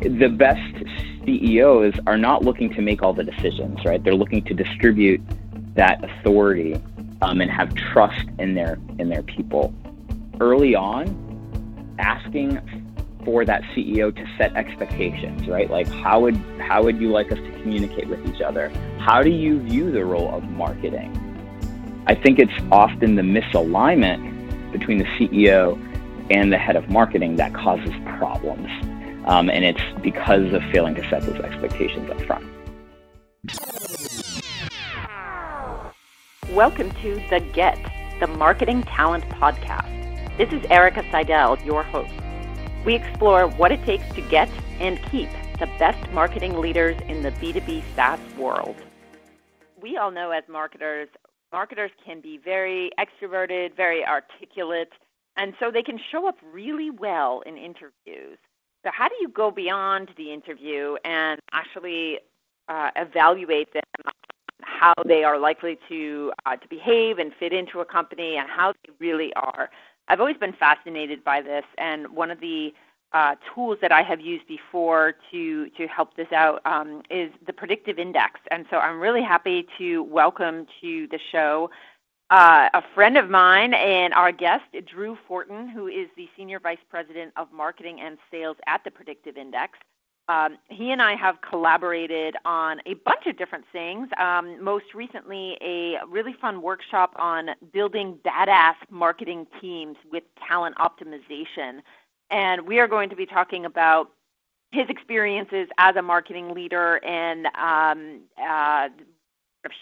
the best CEOs are not looking to make all the decisions, right? They're looking to distribute that authority um, and have trust in their in their people. Early on, asking for that CEO to set expectations, right? Like how would how would you like us to communicate with each other? How do you view the role of marketing? I think it's often the misalignment between the CEO and the head of marketing that causes problems. Um, and it's because of failing to set those expectations up front. Welcome to The Get, the Marketing Talent Podcast. This is Erica Seidel, your host. We explore what it takes to get and keep the best marketing leaders in the B2B SaaS world. We all know as marketers, marketers can be very extroverted, very articulate, and so they can show up really well in interviews. So, how do you go beyond the interview and actually uh, evaluate them, how they are likely to uh, to behave and fit into a company, and how they really are? I've always been fascinated by this, and one of the uh, tools that I have used before to to help this out um, is the predictive index. And so I'm really happy to welcome to the show uh, a friend of mine and our guest, Drew Fortin, who is the Senior Vice President of Marketing and Sales at the Predictive Index. Um, he and I have collaborated on a bunch of different things. Um, most recently, a really fun workshop on building badass marketing teams with talent optimization. And we are going to be talking about his experiences as a marketing leader and um, uh,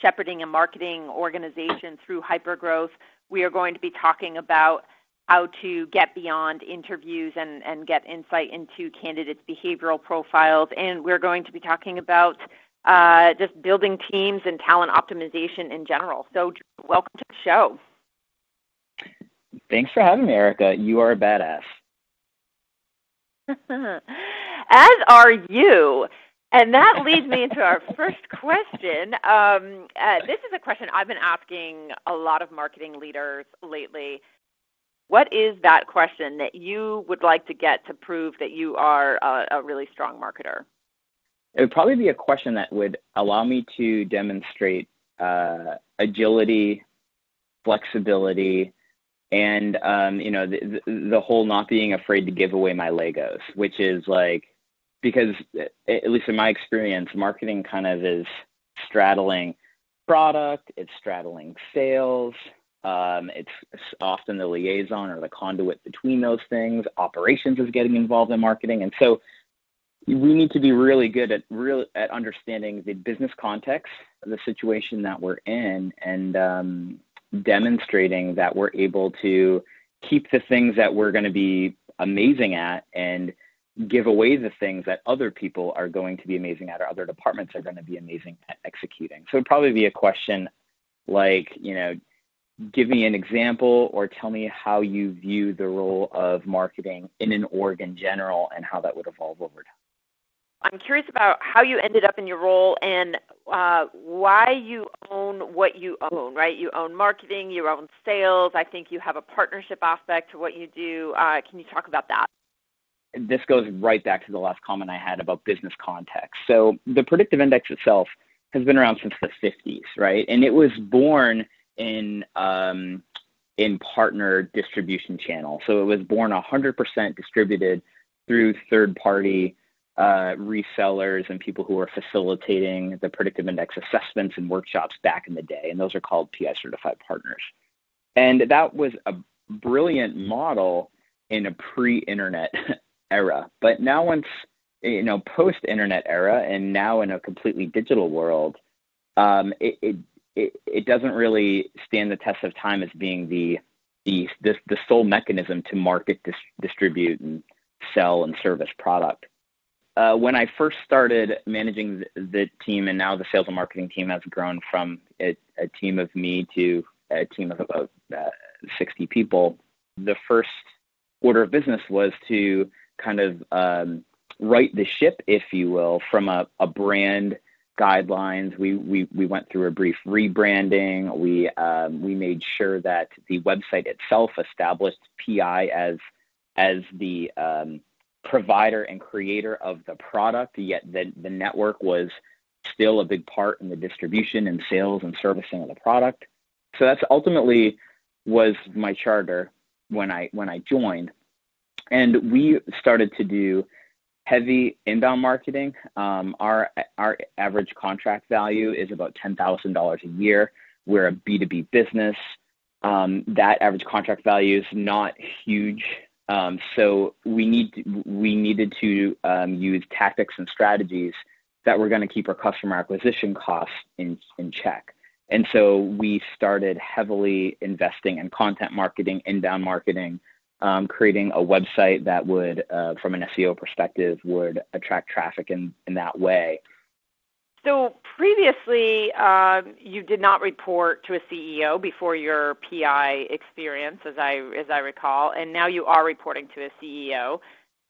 shepherding a marketing organization through hypergrowth. We are going to be talking about how to get beyond interviews and, and get insight into candidates' behavioral profiles. And we're going to be talking about uh, just building teams and talent optimization in general. So, welcome to the show. Thanks for having me, Erica. You are a badass. As are you. And that leads me into our first question. Um, uh, this is a question I've been asking a lot of marketing leaders lately. What is that question that you would like to get to prove that you are a, a really strong marketer? It would probably be a question that would allow me to demonstrate uh, agility, flexibility, and um, you know the, the whole not being afraid to give away my Legos, which is like because at least in my experience, marketing kind of is straddling product, it's straddling sales, um, it's often the liaison or the conduit between those things. Operations is getting involved in marketing, and so we need to be really good at real at understanding the business context the situation that we're in, and um, demonstrating that we're able to keep the things that we're going to be amazing at and give away the things that other people are going to be amazing at or other departments are going to be amazing at executing. So it'd probably be a question like, you know, give me an example or tell me how you view the role of marketing in an org in general and how that would evolve over time. I'm curious about how you ended up in your role and uh, why you own what you own, right? You own marketing, you own sales. I think you have a partnership aspect to what you do. Uh, can you talk about that? This goes right back to the last comment I had about business context. So the predictive index itself has been around since the 50s, right? And it was born in um, in partner distribution channel. So it was born 100% distributed through third party uh, resellers and people who are facilitating the predictive index assessments and workshops back in the day. And those are called PI certified partners. And that was a brilliant model in a pre internet era. But now, once you know, post internet era, and now in a completely digital world, um, it, it it it doesn't really stand the test of time as being the the the, sole mechanism to market, dis, distribute, and sell and service product. Uh, when I first started managing the, the, team, and now the sales and marketing team has grown from a, a team of me to a team of about uh, 60 people. The first order of business was to kind of um, right the ship, if you will, from a, a brand guidelines. We, we, we went through a brief rebranding. We, um, we made sure that the website itself established PI as, as the, um, provider and creator of the product, yet the, the network was still a big part in the distribution and sales and servicing of the product. So that's ultimately was my charter when I when I joined, and we started to do heavy inbound marketing. Um, our our average contract value is about ten thousand dollars a year. We're a B two B business. Um, that average contract value is not huge, um, so we need we needed to um, use tactics and strategies that were going to keep our customer acquisition costs in in check. And so we started heavily investing in content marketing, inbound marketing, um, creating a website that would, uh, from an SEO perspective, would attract traffic in, in that way. So previously, um, you did not report to a CEO before your PI experience, as I as I recall, and now you are reporting to a CEO.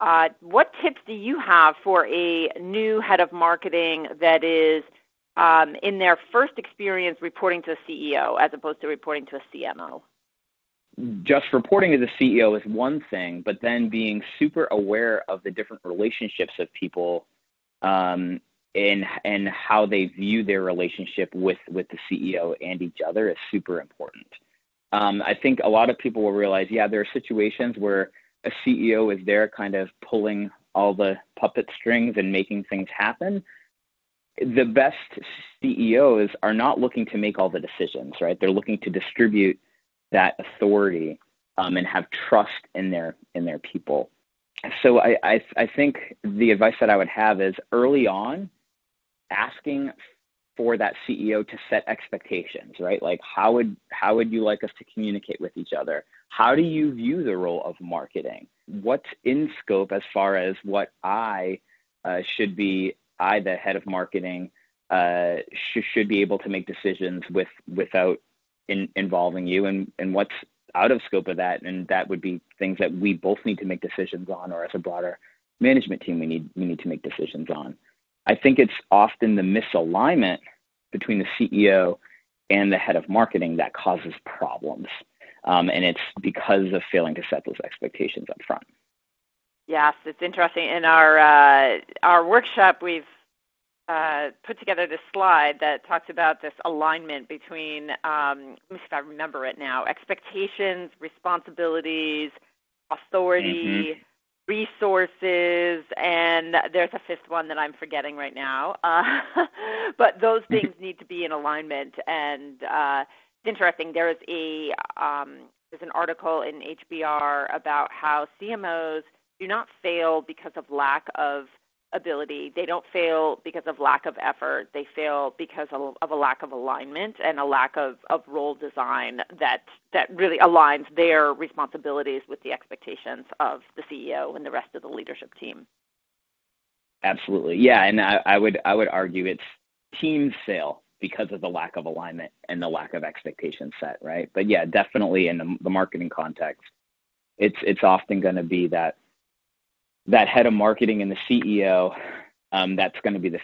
Uh, what tips do you have for a new head of marketing that is um, in their first experience reporting to a CEO as opposed to reporting to a CMO? Just reporting to the CEO is one thing, but then being super aware of the different relationships of people um, and and how they view their relationship with with the CEO and each other is super important. Um, I think a lot of people will realize, yeah, there are situations where a CEO is there, kind of pulling all the puppet strings and making things happen the best CEOs are not looking to make all the decisions, right? They're looking to distribute that authority um, and have trust in their in their people. So I, I I think the advice that I would have is early on, asking for that CEO to set expectations, right? Like how would how would you like us to communicate with each other? How do you view the role of marketing? What's in scope as far as what I uh, should be I, the head of marketing, uh, sh- should be able to make decisions with without in, involving you, and and what's out of scope of that, and that would be things that we both need to make decisions on, or as a broader management team, we need we need to make decisions on. I think it's often the misalignment between the CEO and the head of marketing that causes problems, um, and it's because of failing to set those expectations up front. Yes, it's interesting. In our uh, our workshop, we've uh, put together this slide that talks about this alignment between, um, let me see if I remember it now, expectations, responsibilities, authority, mm-hmm. resources, and there's a fifth one that I'm forgetting right now. Uh, but those things need to be in alignment, and uh, it's interesting. There is a um, there's an article in HBR about how CMOs do not fail because of lack of ability. They don't fail because of lack of effort. They fail because of, of, a lack of alignment and a lack of, of role design that that really aligns their responsibilities with the expectations of the CEO and the rest of the leadership team. Absolutely, yeah, and I, I would I would argue it's teams fail because of the lack of alignment and the lack of expectation set, right? But yeah, definitely in the, the marketing context, it's it's often going to be that that head of marketing and the CEO, um, that's going to be the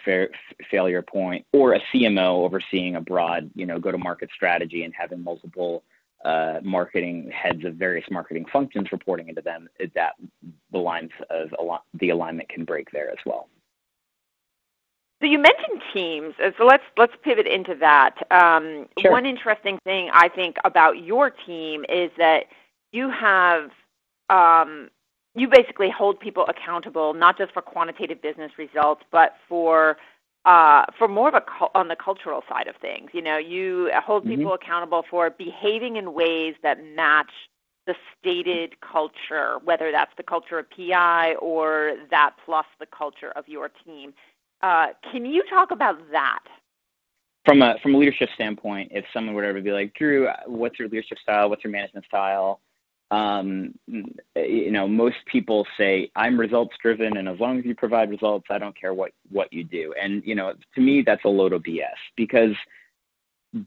failure point, or a CMO overseeing a broad, you know, go-to-market strategy and having multiple uh, marketing heads of various marketing functions reporting into them. That the lines of the alignment can break there as well. So you mentioned teams, so let's let's pivot into that. Um, sure. One interesting thing I think about your team is that you have um, you basically hold people accountable not just for quantitative business results, but for uh, for more of a on the cultural side of things. You know, you hold mm-hmm. people accountable for behaving in ways that match the stated culture, whether that's the culture of PI or that plus the culture of your team. Uh, can you talk about that? From a from a leadership standpoint, if someone were to be like, Drew, what's your leadership style? What's your management style? Um, you know, most people say I'm results driven, and as long as you provide results, I don't care what what you do. And you know, to me, that's a load of BS because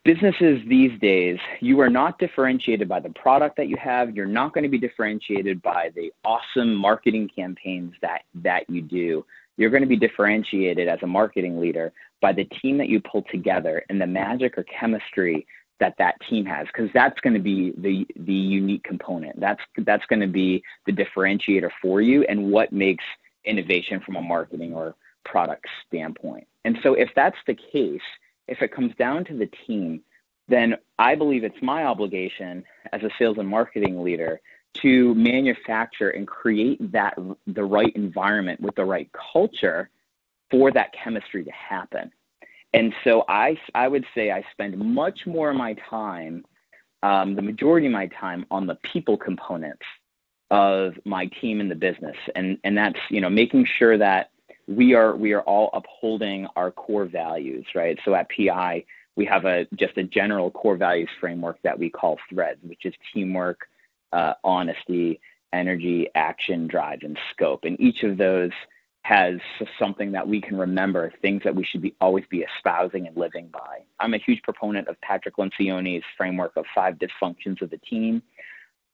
businesses these days, you are not differentiated by the product that you have. You're not going to be differentiated by the awesome marketing campaigns that that you do. You're going to be differentiated as a marketing leader by the team that you pull together and the magic or chemistry that that team has because that's going to be the the unique component. That's that's going to be the differentiator for you and what makes innovation from a marketing or product standpoint. And so if that's the case if it comes down to the team then i believe it's my obligation as a sales and marketing leader to manufacture and create that the right environment with the right culture for that chemistry to happen and so I, I would say I spend much more of my time, um, the majority of my time on the people components of my team in the business. And, and that's, you know, making sure that we are, we are all upholding our core values, right? So at PI, we have a, just a general core values framework that we call threads, which is teamwork, uh, honesty, energy, action, drive, and scope. And each of those has something that we can remember, things that we should be always be espousing and living by. I'm a huge proponent of Patrick Lencioni's framework of five dysfunctions of the team.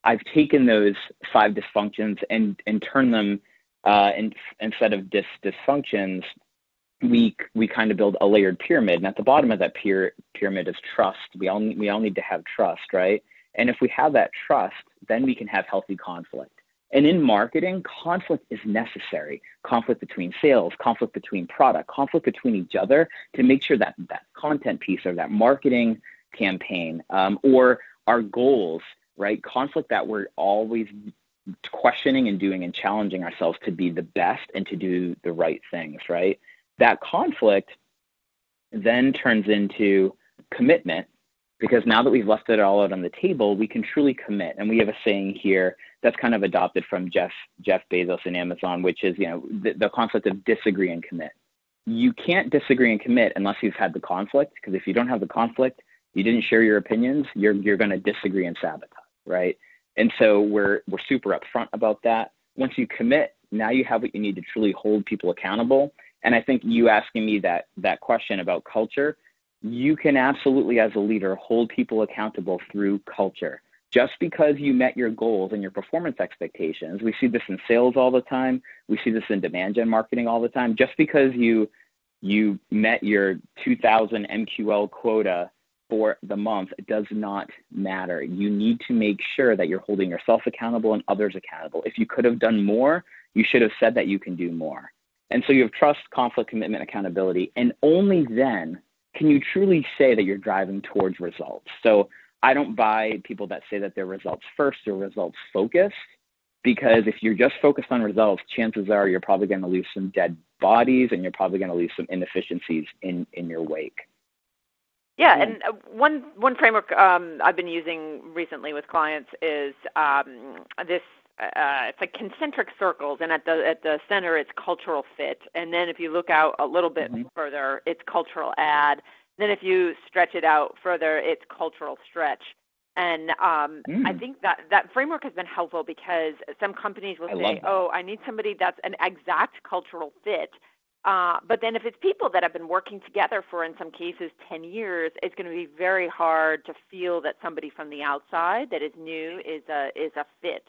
I've taken those five dysfunctions and and turned them uh, in, instead of dis, dysfunctions, we we kind of build a layered pyramid, and at the bottom of that pyr- pyramid is trust. We all we all need to have trust, right? And if we have that trust, then we can have healthy conflict. And in marketing, conflict is necessary. Conflict between sales, conflict between product, conflict between each other to make sure that that content piece or that marketing campaign um, or our goals, right? Conflict that we're always questioning and doing and challenging ourselves to be the best and to do the right things, right? That conflict then turns into commitment because now that we've left it all out on the table, we can truly commit. And we have a saying here that's kind of adopted from Jeff Jeff Bezos and Amazon, which is you know the, the concept of disagree and commit. You can't disagree and commit unless you've had the conflict, because if you don't have the conflict, you didn't share your opinions, you're you're going to disagree and sabotage, right? And so we're we're super upfront about that. Once you commit, now you have what you need to truly hold people accountable. And I think you asking me that that question about culture, you can absolutely as a leader hold people accountable through culture just because you met your goals and your performance expectations, we see this in sales all the time. We see this in demand gen marketing all the time. Just because you you met your 2000 MQL quota for the month does not matter. You need to make sure that you're holding yourself accountable and others accountable. If you could have done more, you should have said that you can do more. And so you have trust, conflict, commitment, accountability, and only then can you truly say that you're driving towards results. So I don't buy people that say that they're results first or results focused because if you're just focused on results, chances are you're probably going to lose some dead bodies and you're probably going to lose some inefficiencies in, in your wake. Yeah, and uh, one one framework um, I've been using recently with clients is um, this. Uh, it's like concentric circles, and at the at the center, it's cultural fit. And then if you look out a little bit mm-hmm. further, it's cultural add. Then if you stretch it out further, it's cultural stretch. And um, mm. I think that that framework has been helpful because some companies will I say, "Oh, I need somebody that's an exact cultural fit." Uh, but then if it's people that have been working together for, in some cases, 10 years, it's going to be very hard to feel that somebody from the outside that is new is a is a fit.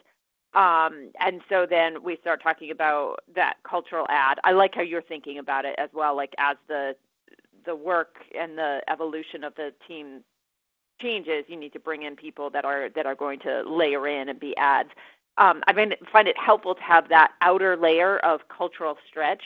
Um, and so then we start talking about that cultural add. I like how you're thinking about it as well, like as the the work and the evolution of the team changes, you need to bring in people that are that are going to layer in and be adds. Um, I find it, find it helpful to have that outer layer of cultural stretch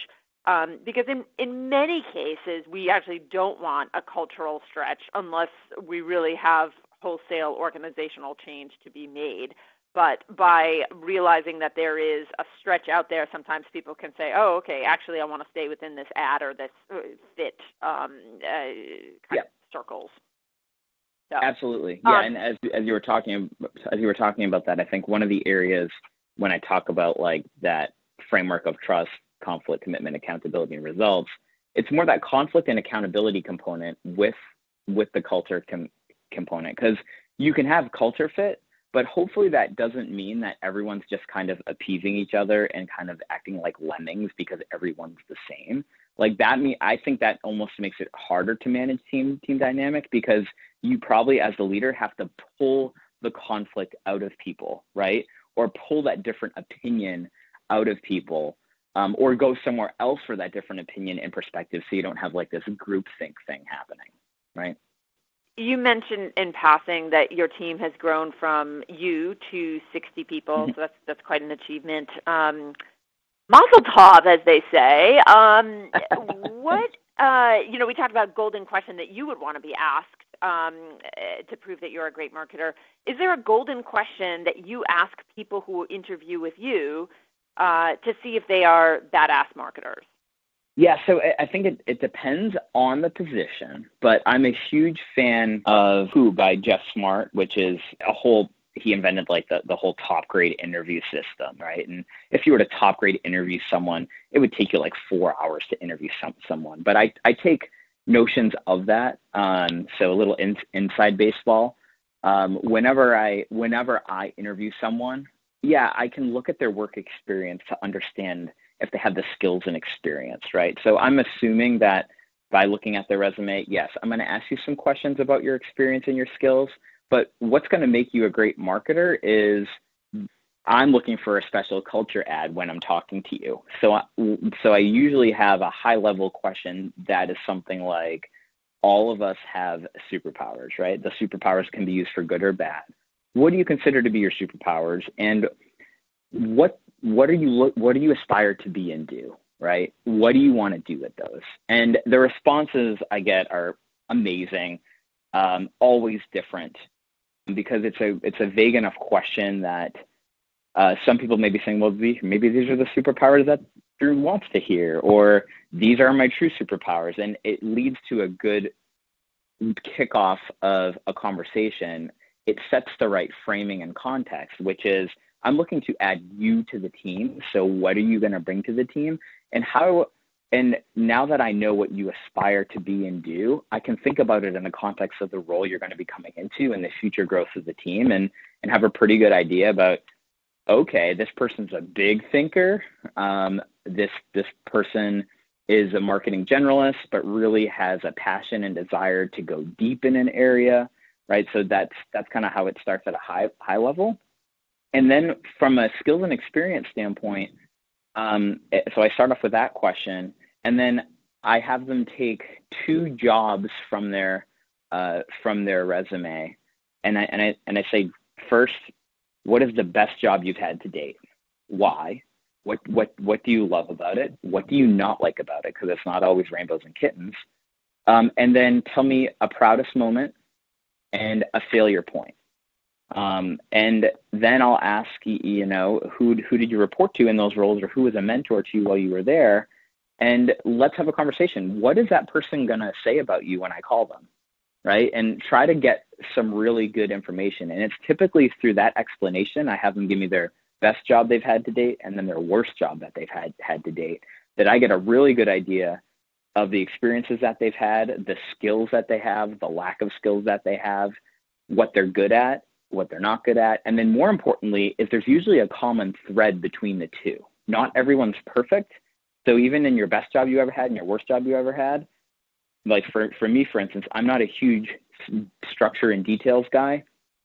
um, because in in many cases we actually don't want a cultural stretch unless we really have wholesale organizational change to be made. But by realizing that there is a stretch out there, sometimes people can say, "Oh, okay, actually, I want to stay within this add or this uh, fit um, uh, yeah. circles." So, Absolutely, yeah. Um, and as as you were talking as you were talking about that, I think one of the areas when I talk about like that framework of trust, conflict, commitment, accountability, and results, it's more that conflict and accountability component with with the culture com- component because you can have culture fit but hopefully that doesn't mean that everyone's just kind of appeasing each other and kind of acting like lemmings because everyone's the same. Like that me I think that almost makes it harder to manage team team dynamic because you probably as the leader have to pull the conflict out of people, right? Or pull that different opinion out of people. Um, or go somewhere else for that different opinion and perspective so you don't have like this group think thing happening, right? You mentioned in passing that your team has grown from you to 60 people, mm-hmm. so that's that's quite an achievement. Um, Mazel tov, as they say. Um, what uh, you know, we talked about golden question that you would want to be asked um, eh, to prove that you're a great marketer. Is there a golden question that you ask people who interview with you uh, to see if they are badass marketers? Yeah, so I think it, it depends on the position, but I'm a huge fan of Who by Geoff Smart, which is a whole he invented like the, the whole top grade interview system, right? And if you were to top grade interview someone, it would take you like four hours to interview some, someone. But I, I take notions of that. Um, so a little in, inside baseball. Um, whenever I whenever I interview someone, yeah, I can look at their work experience to understand if they have the skills and experience, right? So I'm assuming that by looking at their resume, yes, I'm going to ask you some questions about your experience and your skills. But what's going to make you a great marketer is I'm looking for a special culture add when I'm talking to you. So, I, so I usually have a high level question that is something like, all of us have superpowers, right? The superpowers can be used for good or bad. What do you consider to be your superpowers, and what what are you what do you aspire to be and do, right? What do you want to do with those? And the responses I get are amazing, um, always different, because it's a it's a vague enough question that uh, some people may be saying, well, maybe these are the superpowers that Drew wants to hear, or these are my true superpowers, and it leads to a good kickoff of a conversation. It sets the right framing and context, which is I'm looking to add you to the team. So what are you going to bring to the team, and how and now that I know what you aspire to be and do, I can think about it in the context of the role you're going to be coming into and the future growth of the team and, and have a pretty good idea about, okay, this person's a big thinker. Um, this, this person is a marketing generalist, but really has a passion and desire to go deep in an area, right? So that's, that's kind of how it starts at a high, high level. And then from a skills and experience standpoint, um, so I start off with that question and then I have them take two jobs from their uh, from their resume, and I and I and I say first, what is the best job you've had to date? Why? What what what do you love about it? What do you not like about it? Because it's not always rainbows and kittens. Um, and then tell me a proudest moment and a failure point. Um, and then I'll ask you know who who did you report to in those roles, or who was a mentor to you while you were there, and let's have a conversation. What is that person to say about you when I call them? Right. And try to get some really good information. And it's typically through that explanation, I have them give me their best job they've had to date and then their worst job that they've had, had to date, that I get a really good idea of the experiences that they've had, the skills that they have, the lack of skills that they have, what they're good at, what they're not good at. And then more importantly, is there's usually a common thread between the two. Not everyone's perfect so even in your best job you ever had and your worst job you ever had, like for, for me, for instance, I'm not a huge structure and details guy.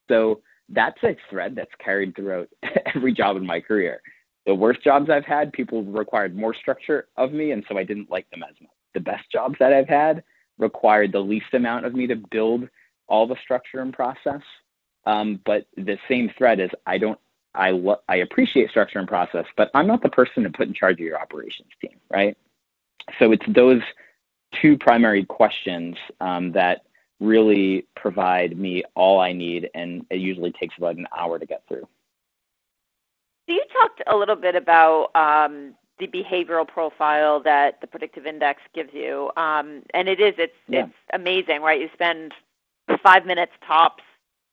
So that's a thread that's carried throughout every job in my career. The worst jobs I've had, people required more structure of me, and so I didn't like them as much. The best jobs that I've had required the least amount of me to build all the structure and process. Um, but the same thread is I don't I lo- I appreciate structure and process, but I'm not the person to put in charge of your operations team, right? So it's those two primary questions um, that really provide me all I need, and it usually takes about an hour to get through. So you talked a little bit about um, the behavioral profile that the predictive index gives you, um, and it is it's yeah. it's amazing, right? You spend five minutes tops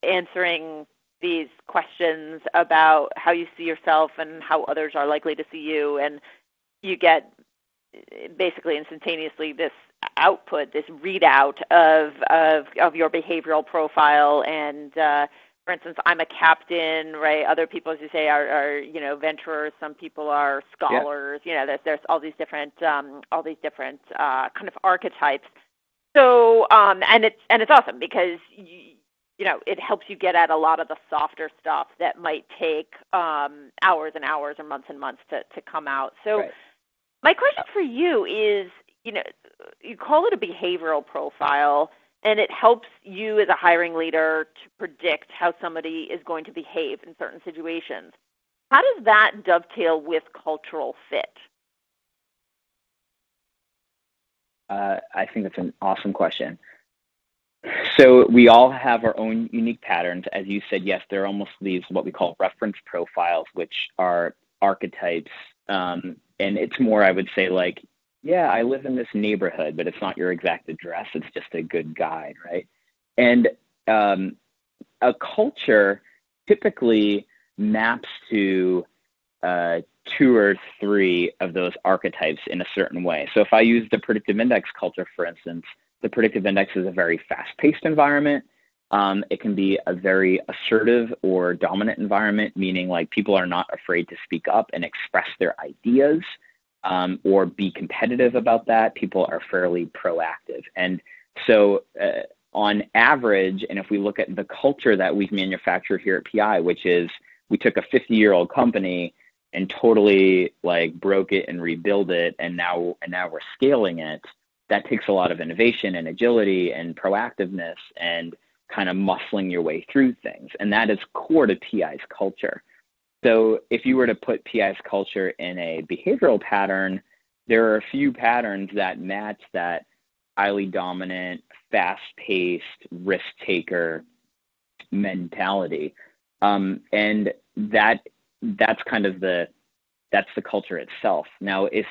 answering these questions about how you see yourself and how others are likely to see you. And you get basically instantaneously this output this readout of of of your behavioral profile. And uh, for instance i'm a captain right? Other people as you say are, are you know venturers. Some people are scholars. Yeah. you know there's there's all these different um, all these different uh, kind of archetypes. So um, and it's and it's awesome because you, you know, it helps you get at a lot of the softer stuff that might take um, hours and hours or months and months to, to come out. So, right. my question for you is, you know, you call it a behavioral profile. and it helps you as a hiring leader to predict how somebody is going to behave in certain situations. How does that dovetail with cultural fit? Uh, I think that's an awesome question. So we all have our own unique patterns. As you said, yes, there are almost these what we call reference profiles, which are archetypes. Um, and it's more, I would say, like, yeah, I live in this neighborhood, but it's not your exact address. It's just a good guide, right? And um, a culture typically maps to uh, two or three of those archetypes in a certain way. So if I use the predictive index culture, for instance, the predictive index is a very fast-paced environment. Um, it can be a very assertive or dominant environment, meaning like people are not afraid to speak up and express their ideas um, or be competitive about that. People are fairly proactive. And so, uh, on average, and if we look at the culture that we've manufactured here at PI, which is we took a 50 year old company and totally like broke it and rebuild it and now and now we're scaling it that takes a lot of innovation and agility and proactiveness and kind of muscling your way through things. And that is core to PI's culture. So if you were to put PI's culture in a behavioral pattern there are a few patterns that match that highly dominant fast-paced risk taker mentality. Um, and that that's kind of the that's the culture itself. Now, if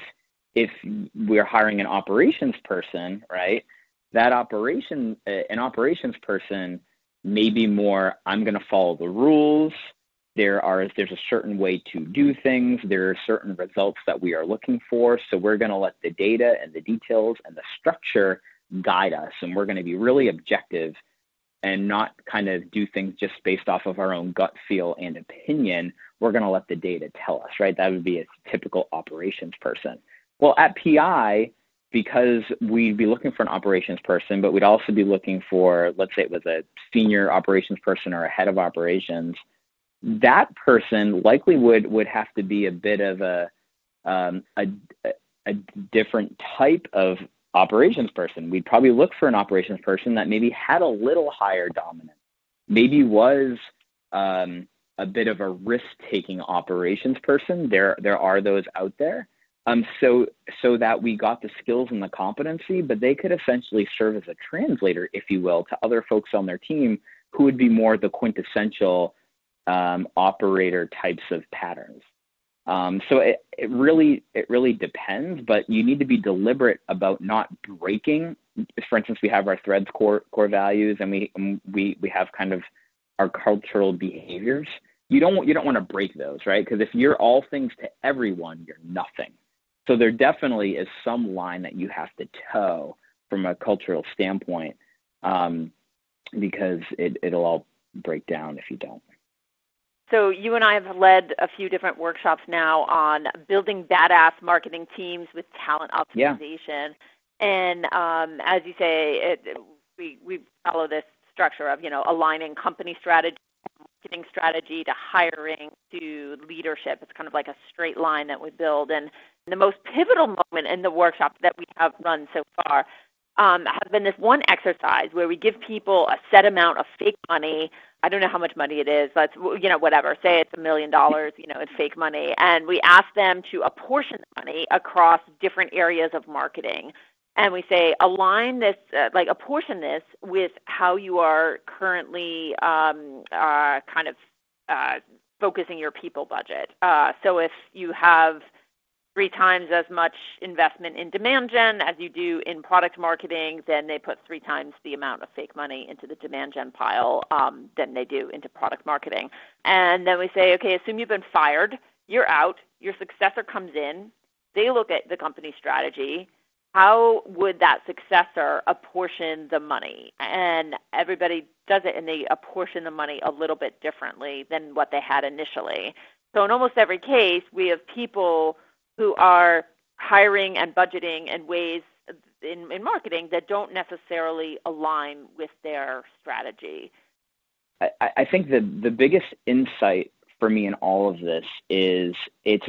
if we're hiring an operations person, right, that operation uh, an operations person may be more. I'm going to follow the rules. There are there's a certain way to do things. There are certain results that we are looking for. So we're going to let the data and the details and the structure guide us, and we're going to be really objective and not kind of do things just based off of our own gut feel and opinion. We're going to let the data tell us, right? That would be a typical operations person. Well, at PI, because we'd be looking for an operations person, but we'd also be looking for, let's say it was a senior operations person or a head of operations, that person likely would, would have to be a bit of a, um, a, a different type of operations person. We'd probably look for an operations person that maybe had a little higher dominance, maybe was um, a bit of a risk-taking operations person. There, there are those out there. Um, so, so that we got the skills and the competency, but they could essentially serve as a translator, if you will, to other folks on their team who would be more the quintessential um, operator types of patterns. Um, so it, it really it really depends, but you need to be deliberate about not breaking. For instance, we have our threads core core values, and we we we have kind of our cultural behaviors. You don't you don't want to break those, right? Because if you're all things to everyone, you're nothing. So there definitely is some line that you have to toe from a cultural standpoint, um, because it it'll all break down if you don't. So you and I have led a few different workshops now on building badass marketing teams with talent optimization. Yeah. And um, as you say, it, we we follow this structure of you know aligning company strategy, marketing strategy to hiring to leadership. It's kind of like a straight line that we build. And the most pivotal moment in the workshop that we have run so far um, been this one exercise where we give people a set amount of fake money. I don't know how much money it is. Let's you know whatever. Say it's a million dollars. You know, it's fake money, and we ask them to apportion the money across different areas of marketing. And we say align this, uh, like apportion this with how you are currently um, uh, kind of uh, focusing your people budget. Uh, so if you have three times as much investment in demand gen as you do in product marketing, then they put three times the amount of fake money into the demand gen pile um, than they do into product marketing. And then we say, okay, assume you've been fired, you're out, your successor comes in, they look at the company strategy. How would that successor apportion the money? And everybody does it, and they apportion the money a little bit differently than what they had initially. So in almost every case, we have people who are hiring and budgeting in ways in, in marketing that don't necessarily align with their strategy. I, I think the the biggest insight for me in all of this is it's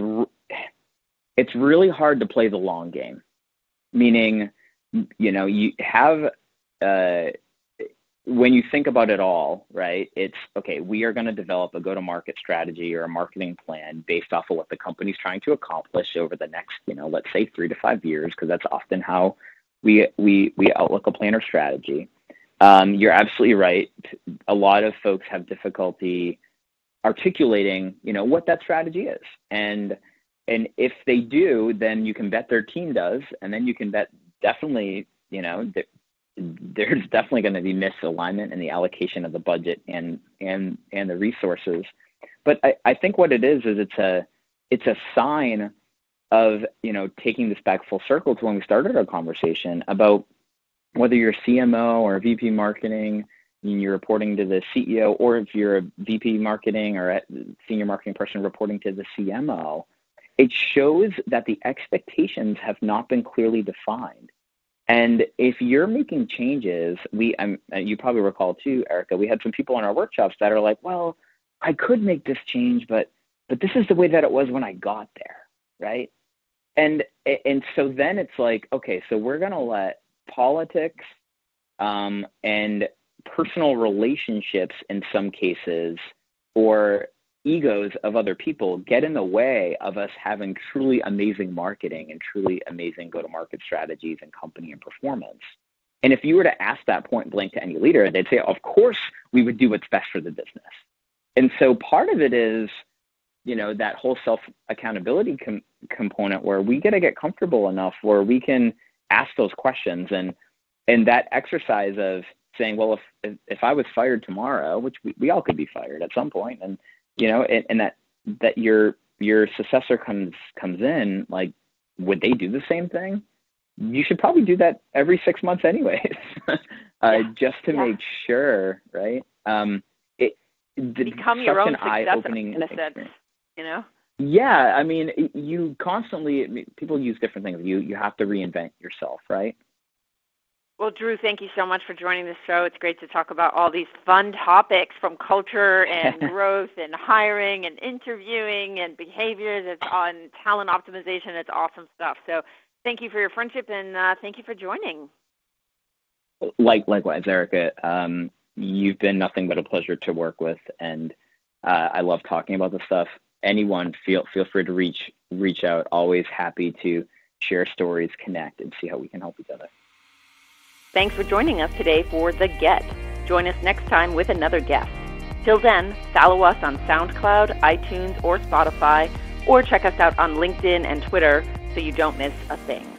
it's really hard to play the long game. Meaning, you know, you have uh, when you think about it all, right, it's okay, we are going to develop a go to market strategy or a marketing plan based off of what the company's trying to accomplish over the next, you know, let's say three to five years, because that's often how we, we, we outlook a plan or strategy. Um, you're absolutely right. A lot of folks have difficulty articulating, you know, what that strategy is. And and if they do, then you can bet their team does, and then you can bet definitely, you know, there's definitely going to be misalignment in the allocation of the budget and and and the resources. But I, I think what it is is it's a it's a sign of you know taking this back full circle to when we started our conversation about whether you're CMO or VP marketing, and you're reporting to the CEO, or if you're a VP marketing or a senior marketing person reporting to the CMO, it shows that the expectations have not been clearly defined. And if you're making changes, we um, you probably recall too, Erica, we had some people in our workshops that are like, well, I could make this change, but but this is the way that it was when I got there, right? And and so then it's like, okay, so we're gonna let politics um, and personal relationships in some cases, or egos of other people get in the way of us having truly amazing marketing and truly amazing go to market strategies and company and performance. And if you were to ask that point blank to any leader, they'd say, of course, we would do what's best for the business. And so part of it is, you know, that whole self accountability com- component where we got to get comfortable enough where we can ask those questions and and that exercise of saying, well, if if, I was fired tomorrow, which we, we all could be fired at some point, and you know, and, and that that your your successor comes comes in, like, would they do the same thing? You should probably do that every six months, anyways, uh, yeah. just to yeah. make sure, right? Um, it become your own successor in a sense, you know. Yeah, I mean, you constantly people use different things. You you have to reinvent yourself, right? Well, Drew, thank you so much for joining the show. It's great to talk about all these fun topics from culture and growth and hiring and interviewing and behaviors. It's on talent optimization. It's awesome stuff. So thank you for your friendship and uh, thank you for joining. Like likewise, Erica. Um, you've been nothing but a pleasure to work with, and uh, I love talking about this stuff. Anyone, feel feel free to reach reach out. Always happy to share stories, connect, and see how we can help each other. Thanks for joining us today for The Get. Join us next time with another guest. Till then, follow us on SoundCloud, iTunes, or Spotify, or check us out on LinkedIn and Twitter so you don't miss a thing.